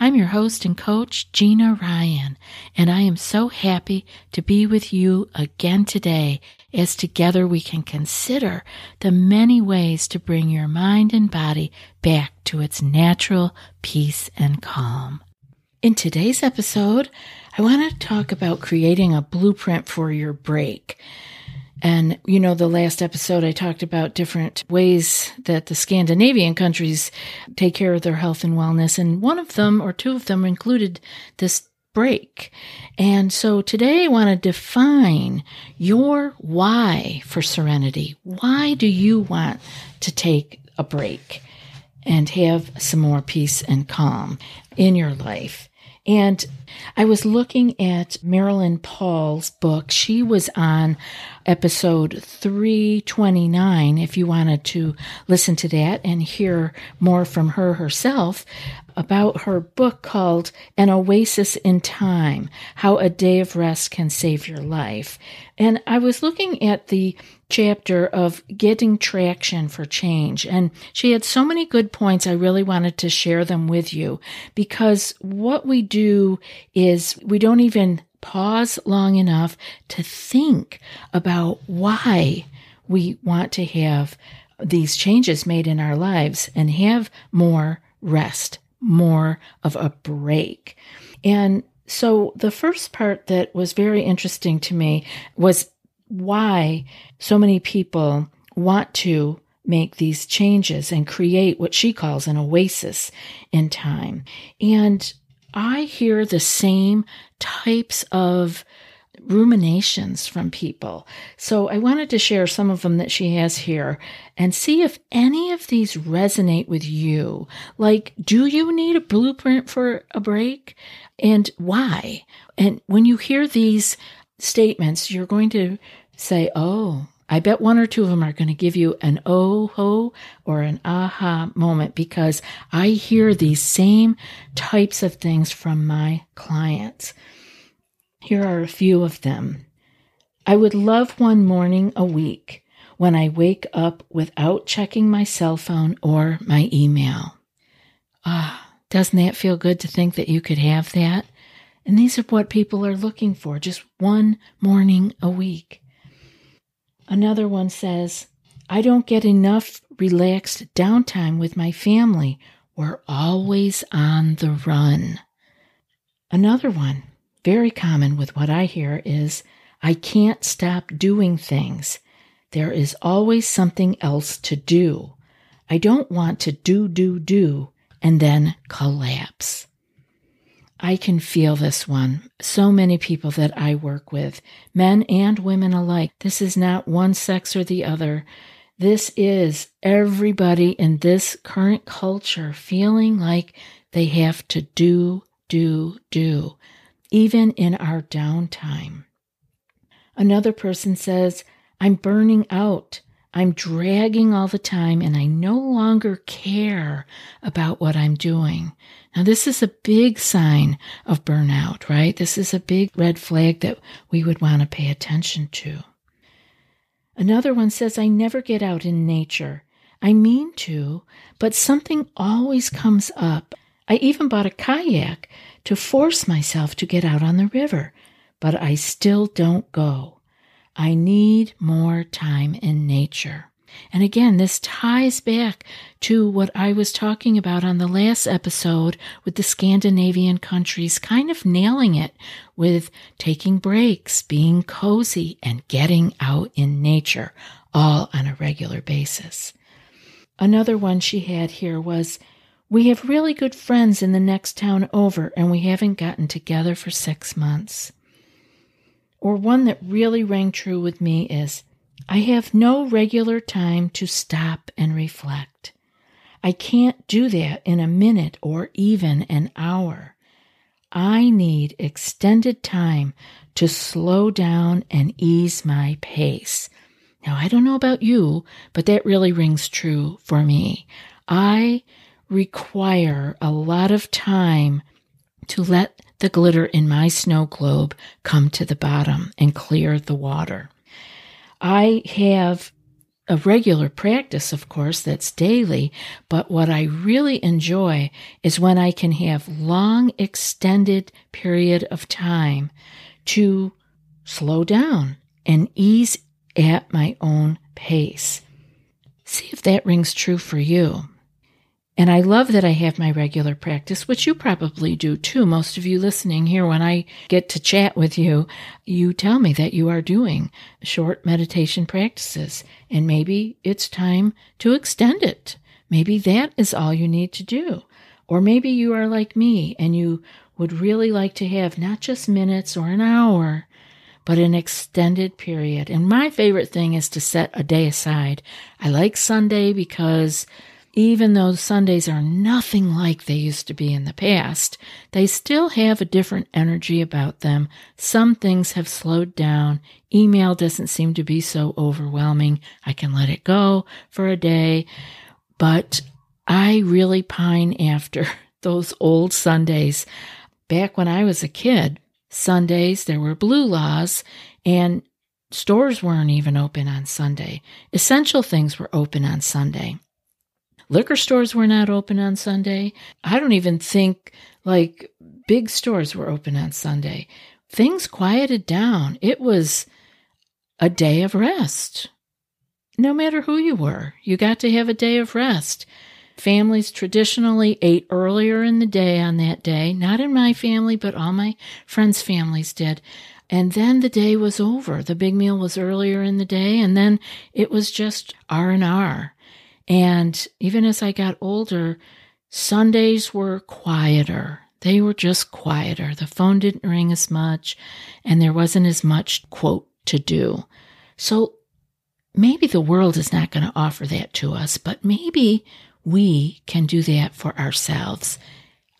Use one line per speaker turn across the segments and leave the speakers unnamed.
I'm your host and coach, Gina Ryan, and I am so happy to be with you again today as together we can consider the many ways to bring your mind and body back to its natural peace and calm. In today's episode, I want to talk about creating a blueprint for your break. And, you know, the last episode I talked about different ways that the Scandinavian countries take care of their health and wellness. And one of them or two of them included this break. And so today I want to define your why for serenity. Why do you want to take a break and have some more peace and calm in your life? And I was looking at Marilyn Paul's book. She was on episode 329 if you wanted to listen to that and hear more from her herself about her book called An Oasis in Time How a Day of Rest Can Save Your Life. And I was looking at the chapter of getting traction for change. And she had so many good points. I really wanted to share them with you because what we do is we don't even pause long enough to think about why we want to have these changes made in our lives and have more rest, more of a break. And so the first part that was very interesting to me was why so many people want to make these changes and create what she calls an oasis in time. And I hear the same types of ruminations from people. So I wanted to share some of them that she has here and see if any of these resonate with you. Like, do you need a blueprint for a break? And why? And when you hear these statements, you're going to say, oh, I bet one or two of them are going to give you an oh ho or an aha moment because I hear these same types of things from my clients. Here are a few of them. I would love one morning a week when I wake up without checking my cell phone or my email. Ah, doesn't that feel good to think that you could have that? And these are what people are looking for just one morning a week. Another one says, I don't get enough relaxed downtime with my family. We're always on the run. Another one, very common with what I hear, is I can't stop doing things. There is always something else to do. I don't want to do, do, do, and then collapse. I can feel this one. So many people that I work with, men and women alike. This is not one sex or the other. This is everybody in this current culture feeling like they have to do, do, do, even in our downtime. Another person says, I'm burning out. I'm dragging all the time and I no longer care about what I'm doing. Now, this is a big sign of burnout, right? This is a big red flag that we would want to pay attention to. Another one says, I never get out in nature. I mean to, but something always comes up. I even bought a kayak to force myself to get out on the river, but I still don't go. I need more time in nature. And again, this ties back to what I was talking about on the last episode with the Scandinavian countries, kind of nailing it with taking breaks, being cozy, and getting out in nature, all on a regular basis. Another one she had here was We have really good friends in the next town over, and we haven't gotten together for six months. Or one that really rang true with me is I have no regular time to stop and reflect. I can't do that in a minute or even an hour. I need extended time to slow down and ease my pace. Now, I don't know about you, but that really rings true for me. I require a lot of time to let the glitter in my snow globe come to the bottom and clear the water. I have a regular practice, of course, that's daily, but what I really enjoy is when I can have long extended period of time to slow down and ease at my own pace. See if that rings true for you. And I love that I have my regular practice, which you probably do too. Most of you listening here, when I get to chat with you, you tell me that you are doing short meditation practices, and maybe it's time to extend it. Maybe that is all you need to do. Or maybe you are like me and you would really like to have not just minutes or an hour, but an extended period. And my favorite thing is to set a day aside. I like Sunday because even though Sundays are nothing like they used to be in the past, they still have a different energy about them. Some things have slowed down. Email doesn't seem to be so overwhelming. I can let it go for a day. But I really pine after those old Sundays. Back when I was a kid, Sundays there were blue laws and stores weren't even open on Sunday. Essential things were open on Sunday. Liquor stores were not open on Sunday. I don't even think like big stores were open on Sunday. Things quieted down. It was a day of rest. No matter who you were, you got to have a day of rest. Families traditionally ate earlier in the day on that day. Not in my family, but all my friends' families did. And then the day was over. The big meal was earlier in the day, and then it was just R and even as I got older, Sundays were quieter. They were just quieter. The phone didn't ring as much, and there wasn't as much, quote, to do. So maybe the world is not going to offer that to us, but maybe we can do that for ourselves.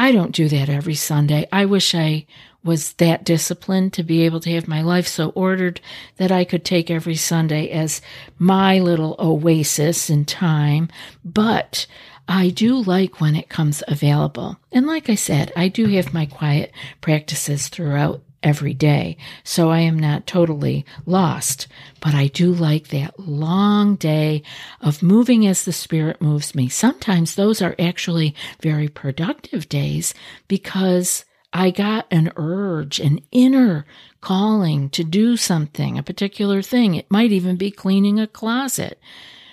I don't do that every Sunday. I wish I was that disciplined to be able to have my life so ordered that I could take every Sunday as my little oasis in time. But I do like when it comes available. And like I said, I do have my quiet practices throughout every day. So I am not totally lost, but I do like that long day of moving as the spirit moves me. Sometimes those are actually very productive days because I got an urge, an inner calling to do something, a particular thing. It might even be cleaning a closet.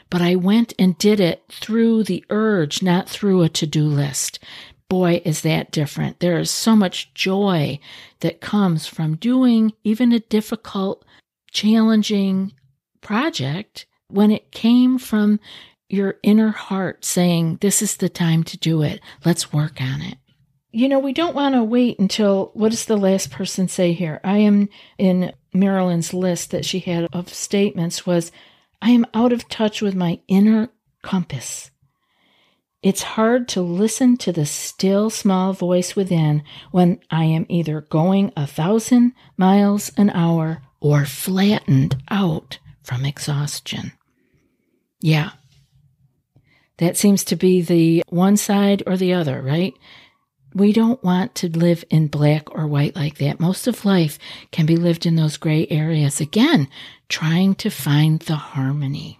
But I went and did it through the urge, not through a to do list. Boy, is that different. There is so much joy that comes from doing even a difficult, challenging project when it came from your inner heart saying, This is the time to do it. Let's work on it you know, we don't want to wait until what does the last person say here? I am in Marilyn's list that she had of statements was I am out of touch with my inner compass. It's hard to listen to the still small voice within when I am either going a thousand miles an hour or flattened out from exhaustion. Yeah. That seems to be the one side or the other, right? we don't want to live in black or white like that. Most of life can be lived in those gray areas. Again, trying to find the harmony.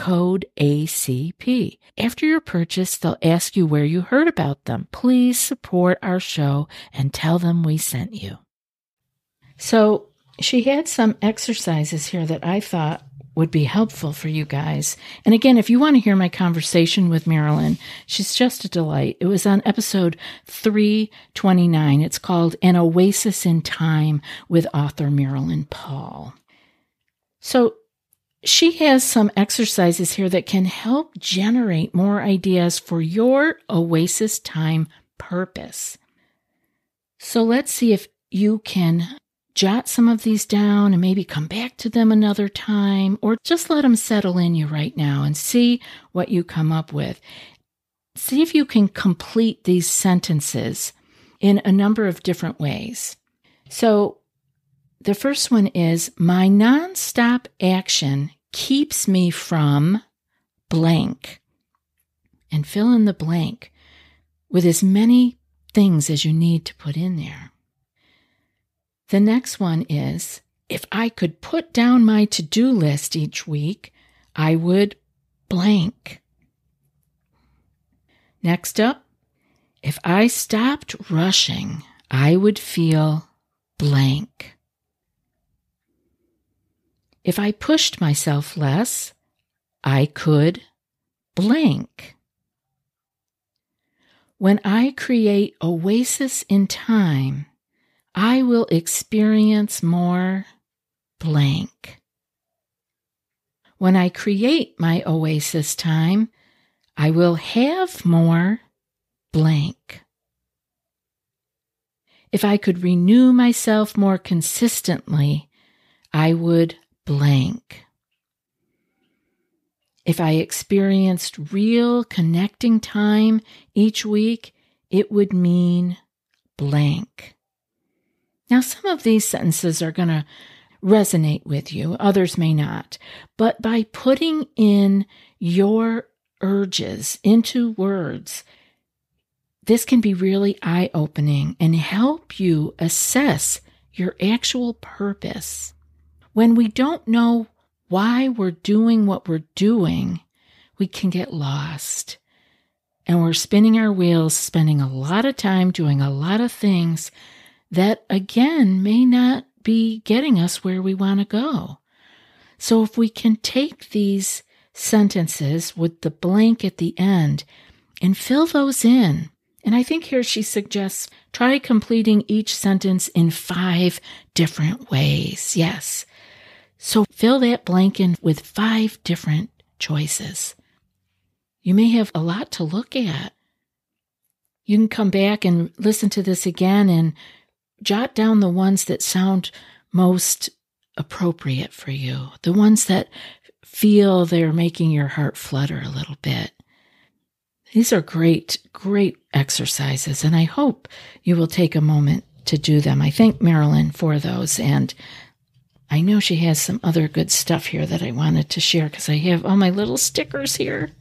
code ACP. After your purchase, they'll ask you where you heard about them. Please support our show and tell them we sent you. So, she had some exercises here that I thought would be helpful for you guys. And again, if you want to hear my conversation with Marilyn, she's just a delight. It was on episode 329. It's called An Oasis in Time with author Marilyn Paul. So she has some exercises here that can help generate more ideas for your Oasis time purpose. So let's see if you can jot some of these down and maybe come back to them another time, or just let them settle in you right now and see what you come up with. See if you can complete these sentences in a number of different ways. So, the first one is My nonstop action keeps me from blank. And fill in the blank with as many things as you need to put in there. The next one is if I could put down my to do list each week, I would blank. Next up, if I stopped rushing, I would feel blank. If I pushed myself less, I could blank. When I create oasis in time, I will experience more blank. When I create my oasis time, I will have more blank. If I could renew myself more consistently, I would blank. If I experienced real connecting time each week, it would mean blank. Now, some of these sentences are going to resonate with you, others may not. But by putting in your urges into words, this can be really eye opening and help you assess your actual purpose. When we don't know why we're doing what we're doing, we can get lost. And we're spinning our wheels, spending a lot of time doing a lot of things that, again, may not be getting us where we want to go. So if we can take these sentences with the blank at the end and fill those in, and I think here she suggests try completing each sentence in five different ways. Yes. So fill that blank in with five different choices. You may have a lot to look at. You can come back and listen to this again and jot down the ones that sound most appropriate for you, the ones that feel they're making your heart flutter a little bit. These are great, great exercises, and I hope you will take a moment to do them. I thank Marilyn for those, and I know she has some other good stuff here that I wanted to share because I have all my little stickers here.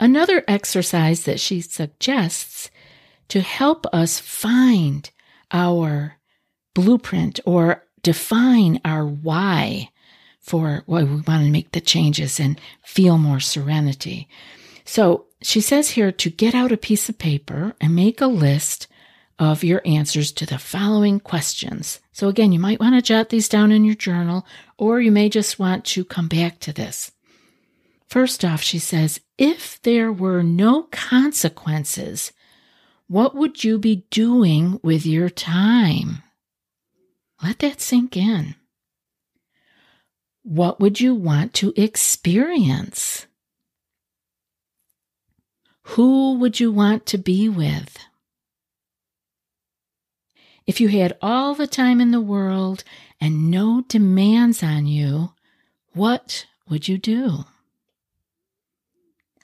Another exercise that she suggests to help us find our blueprint or define our why for why we want to make the changes and feel more serenity. So she says here to get out a piece of paper and make a list of your answers to the following questions. So, again, you might want to jot these down in your journal, or you may just want to come back to this. First off, she says, if there were no consequences, what would you be doing with your time? Let that sink in. What would you want to experience? Who would you want to be with? If you had all the time in the world and no demands on you, what would you do?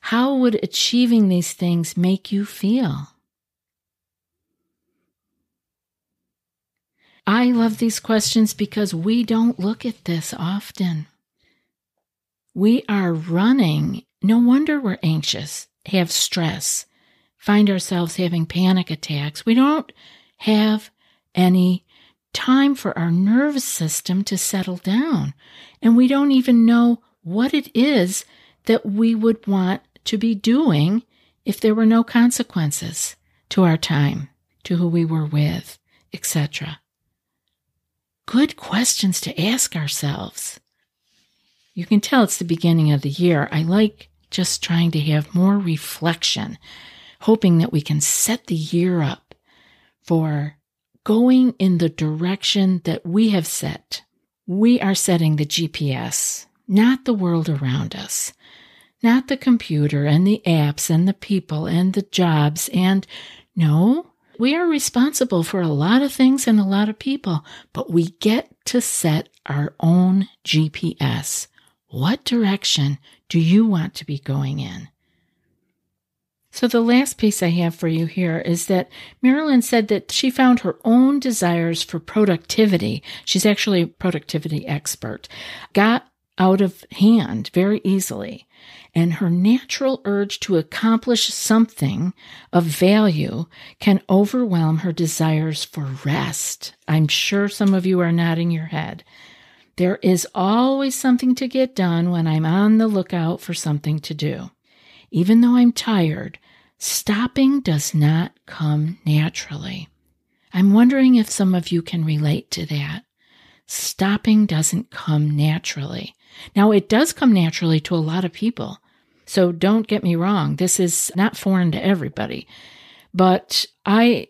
How would achieving these things make you feel? I love these questions because we don't look at this often. We are running. No wonder we're anxious, have stress, find ourselves having panic attacks. We don't have any time for our nervous system to settle down. And we don't even know what it is that we would want to be doing if there were no consequences to our time, to who we were with, etc. Good questions to ask ourselves. You can tell it's the beginning of the year. I like just trying to have more reflection, hoping that we can set the year up for going in the direction that we have set. We are setting the GPS, not the world around us, not the computer and the apps and the people and the jobs. And no, we are responsible for a lot of things and a lot of people, but we get to set our own GPS. What direction do you want to be going in? So, the last piece I have for you here is that Marilyn said that she found her own desires for productivity. She's actually a productivity expert, got out of hand very easily. And her natural urge to accomplish something of value can overwhelm her desires for rest. I'm sure some of you are nodding your head. There is always something to get done when I'm on the lookout for something to do. Even though I'm tired, stopping does not come naturally. I'm wondering if some of you can relate to that. Stopping doesn't come naturally. Now, it does come naturally to a lot of people. So don't get me wrong. This is not foreign to everybody, but I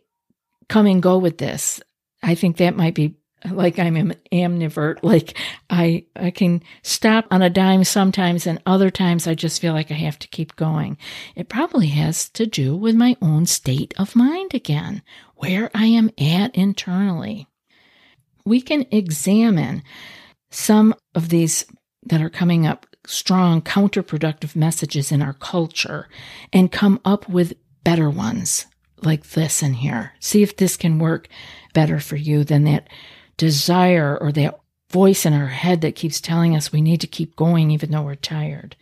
come and go with this. I think that might be like I'm an amnivert. Like I, I can stop on a dime sometimes and other times I just feel like I have to keep going. It probably has to do with my own state of mind again, where I am at internally. We can examine some of these that are coming up strong counterproductive messages in our culture and come up with better ones like this in here. See if this can work better for you than that desire or that voice in our head that keeps telling us we need to keep going even though we're tired.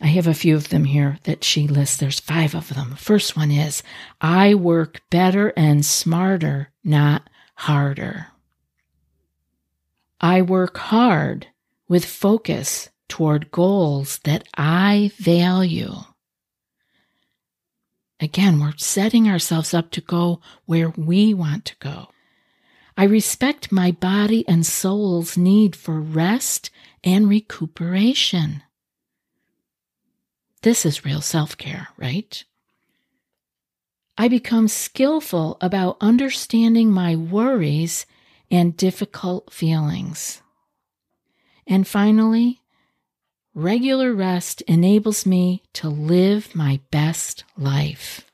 I have a few of them here that she lists. There's five of them. The first one is I work better and smarter, not harder. I work hard with focus toward goals that I value. Again, we're setting ourselves up to go where we want to go. I respect my body and soul's need for rest and recuperation. This is real self care, right? I become skillful about understanding my worries and difficult feelings. And finally, regular rest enables me to live my best life.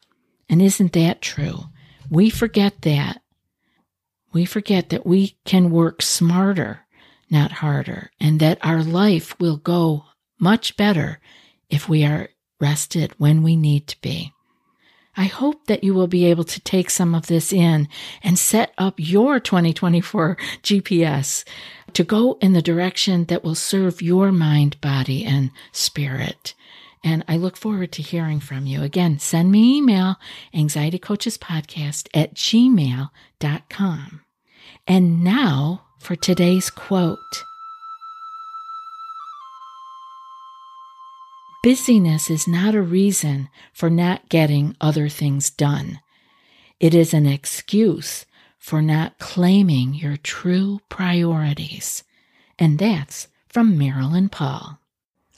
And isn't that true? We forget that we forget that we can work smarter, not harder, and that our life will go much better if we are rested when we need to be. I hope that you will be able to take some of this in and set up your 2024 GPS to go in the direction that will serve your mind, body, and spirit. And I look forward to hearing from you. Again, send me email, anxietycoachespodcast at gmail.com. And now for today's quote. Busyness is not a reason for not getting other things done. It is an excuse for not claiming your true priorities. And that's from Marilyn Paul.